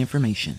information.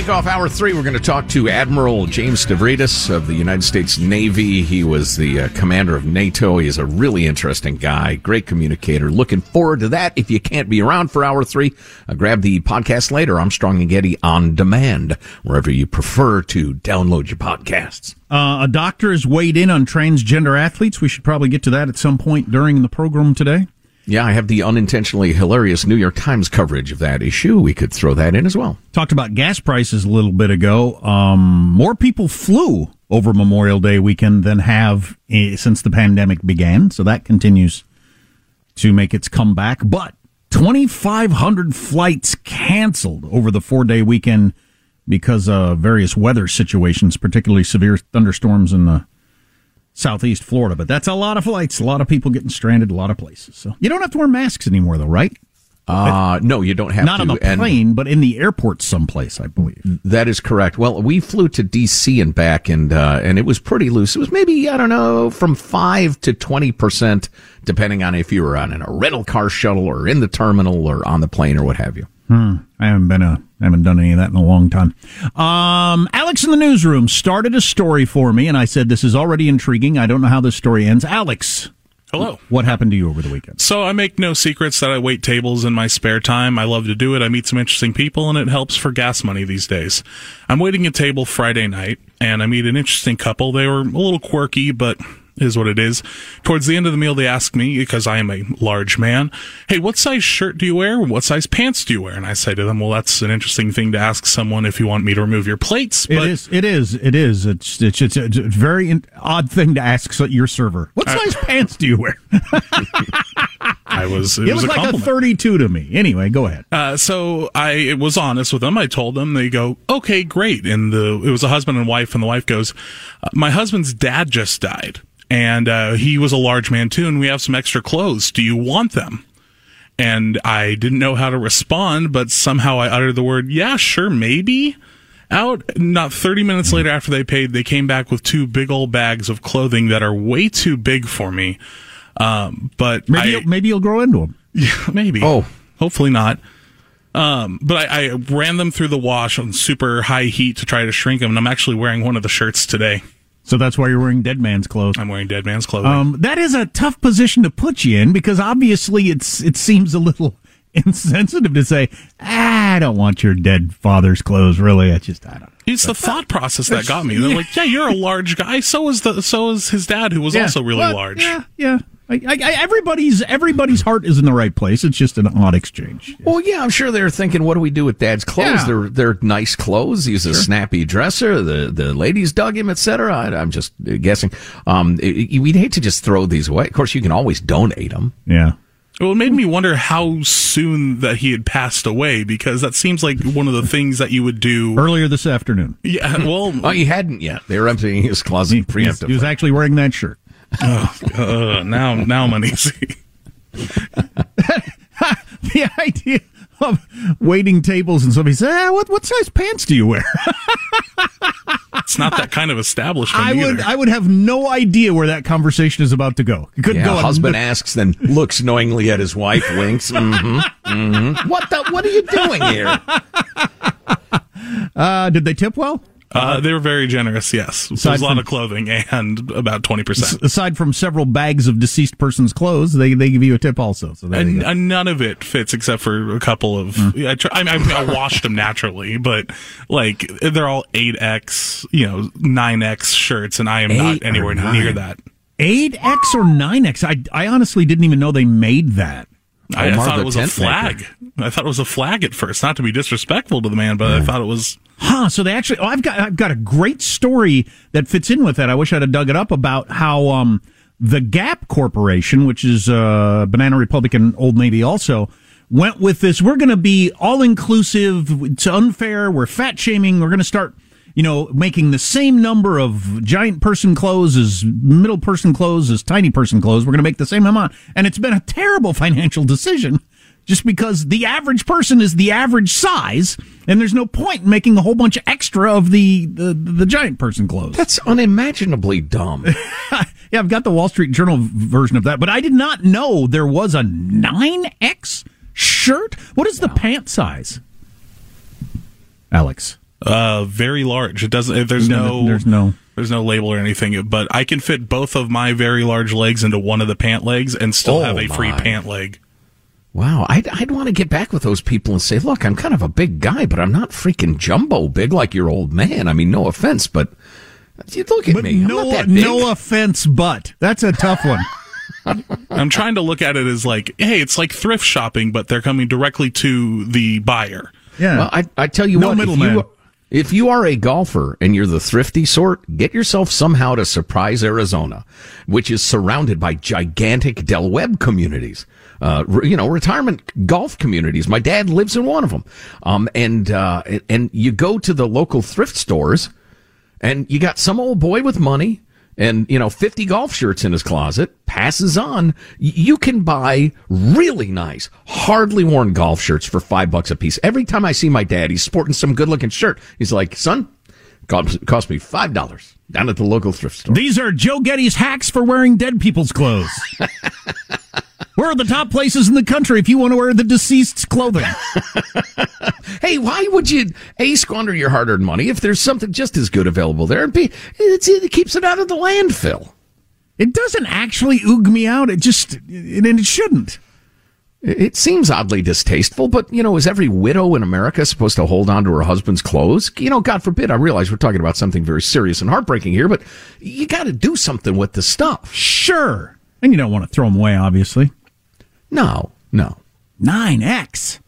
Kick off hour three, we're going to talk to Admiral James Stavridis of the United States Navy. He was the uh, commander of NATO. He is a really interesting guy, great communicator. Looking forward to that. If you can't be around for hour three, uh, grab the podcast later, Armstrong and Getty on demand, wherever you prefer to download your podcasts. Uh, a doctor has weighed in on transgender athletes. We should probably get to that at some point during the program today. Yeah, I have the unintentionally hilarious New York Times coverage of that issue. We could throw that in as well. Talked about gas prices a little bit ago. Um, more people flew over Memorial Day weekend than have eh, since the pandemic began, so that continues to make its comeback. But 2,500 flights canceled over the four day weekend because of various weather situations, particularly severe thunderstorms in the southeast Florida. But that's a lot of flights, a lot of people getting stranded, a lot of places. So you don't have to wear masks anymore, though, right? Uh, no, you don't have Not to. on the And- plane, but in the airport someplace, I believe. That is correct. Well, we flew to D.C. and back, and uh, and it was pretty loose. It was maybe I don't know from five to twenty percent, depending on if you were on in a rental car shuttle or in the terminal or on the plane or what have you. Hmm. I haven't been a, I haven't done any of that in a long time. Um, Alex in the newsroom started a story for me, and I said this is already intriguing. I don't know how this story ends. Alex, Hello. what happened to you over the weekend? So I make no secrets that I wait tables in my spare time. I love to do it. I meet some interesting people and it helps for gas money these days. I'm waiting a table Friday night and I meet an interesting couple. They were a little quirky, but is what it is. Towards the end of the meal, they ask me, because I am a large man, hey, what size shirt do you wear? What size pants do you wear? And I say to them, well, that's an interesting thing to ask someone if you want me to remove your plates. It is. It is. It is. It's it's it's, it's a very in- odd thing to ask your server. What size pants do you wear? I was, it, It, was was a like a thirty-two to me. Anyway, go ahead. Uh, so I was honest with them. I told them. They go, "Okay, great." And the it was a husband and wife, and the wife goes, uh, "My husband's dad just died, and uh, he was a large man too, and we have some extra clothes. Do you want them?" And I didn't know how to respond, but somehow I uttered the word, "Yeah, sure, maybe." Out not 30 minutes later after they paid, they came back with two big old bags of clothing that are way too big for me. Um, but Maybe I, you'll, maybe you'll grow into them. yeah, maybe. Oh. hopefully not. Um, but I, I ran them through the wash on super high heat to try to shrink them, and I'm actually wearing one of the shirts today. So that's why you're wearing dead man's clothes. I'm wearing dead man's clothing. Um, that is a tough position to put you in because obviously it's it seems a little insensitive to say, ah, I don't want your dead father's clothes. Really, I just I don't. It's the thought process that got me. They're like, "Yeah, you're a large guy. So is the so is his dad, who was Yeah. also really large." Yeah, yeah. I, I, I- everybody's everybody's heart is in the right place. It's just an odd exchange. Well, yeah, I'm sure they're thinking, what do we do with Dad's clothes? Yeah. They're they're nice clothes. He's a snappy dresser. The the ladies dug him, etc. I'm just uh, guessing. Um, it- it- we'd hate to just throw these away. Of course, you can always donate them. Yeah. Well, it made me wonder how soon that he had passed away because that seems like one of the things that you would do. Earlier this afternoon, Yeah, well, Oh, he hadn't yet. They were emptying his closet he, preemptively. he was actually wearing that shirt. Uh, now now I'm uneasy. the idea of waiting tables and somebody says, ah, "What what size pants do you wear?" It's not that kind of establishment I either. would I would have no idea where that conversation is about to go. It couldn't yeah, go. on- husband asks, then looks knowingly at his wife, winks. Mm-hmm, mm-hmm. What the? What are you doing here? Uh, did they tip well? Uh, they were very generous. Yes, there was a lot from- of clothing and about twenty percent. Aside from several bags of deceased person's clothes, they they give you a tip also. So there you And, go. and none of it fits except for a couple of. Hmm. I, try, I, mean, I washed them naturally, but like they're all eight X, you know, nine X shirts, and I am Eight not anywhere near that. Eight X or nine X? I I honestly didn't even know they made that. I, I thought it was a flag. maker. I thought it was a flag at first, not to be disrespectful to the man, but I thought it was. Huh? So they actually. Oh, I've got I've got a great story that fits in with that. I wish I'd have dug it up about how um the Gap Corporation, which is uh Banana Republic and Old Navy, also went with this. We're going to be all inclusive. It's unfair. We're fat shaming. We're going to start. You know, making the same number of giant person clothes as middle person clothes as tiny person clothes. We're going to make the same amount. And it's been a terrible financial decision just because the average person is the average size, and there's no point in making a whole bunch of extra of the the, the giant person clothes. That's unimaginably dumb. yeah, I've got the Wall Street Journal version of that, but I did not know there was a nine X shirt. What is the pant size? Alex, Uh, very large. It doesn't. There's no. there's no. There's no label or anything, but I can fit both of my very large legs into one of the pant legs and still Oh, have a free my. pant leg. Wow, I'd, I'd want to get back with those people and say, look, I'm kind of a big guy, but I'm not freaking jumbo big like your old man. I mean, no offense, but look at But me. I'm no, not that big. no offense, but that's a tough one. I'm trying to look at it as like, hey, it's like thrift shopping, but they're coming directly to the buyer. Yeah. Well, I, I tell you No what, middleman. If you, if you are a golfer and you're the thrifty sort, get yourself somehow to Surprise, Arizona, which is surrounded by gigantic Del Webb communities. Uh, you know, retirement golf communities. My dad lives in one of them. Um, and, uh, and you go to the local thrift stores and you got some old boy with money and you know 50 golf shirts in his closet passes on you can buy really nice hardly worn golf shirts for five bucks a piece every time i see my dad he's sporting some good looking shirt he's like son cost, cost me five dollars down at the local thrift store These are Joe Getty's hacks for wearing dead people's clothes. Where are the top places in the country if you want to wear the deceased's clothing? hey why would you a squander your hard-earned money if there's something just as good available there and b it's, it keeps it out of the landfill It doesn't actually oog me out. It just, and it shouldn't. It seems oddly distasteful, but you know, is every widow in America supposed to hold on to her husband's clothes? You know, God forbid. I realize we're talking about something very serious and heartbreaking here, but you got to do something with the stuff. Sure. And you don't want to throw them away, obviously. No, no. 9X.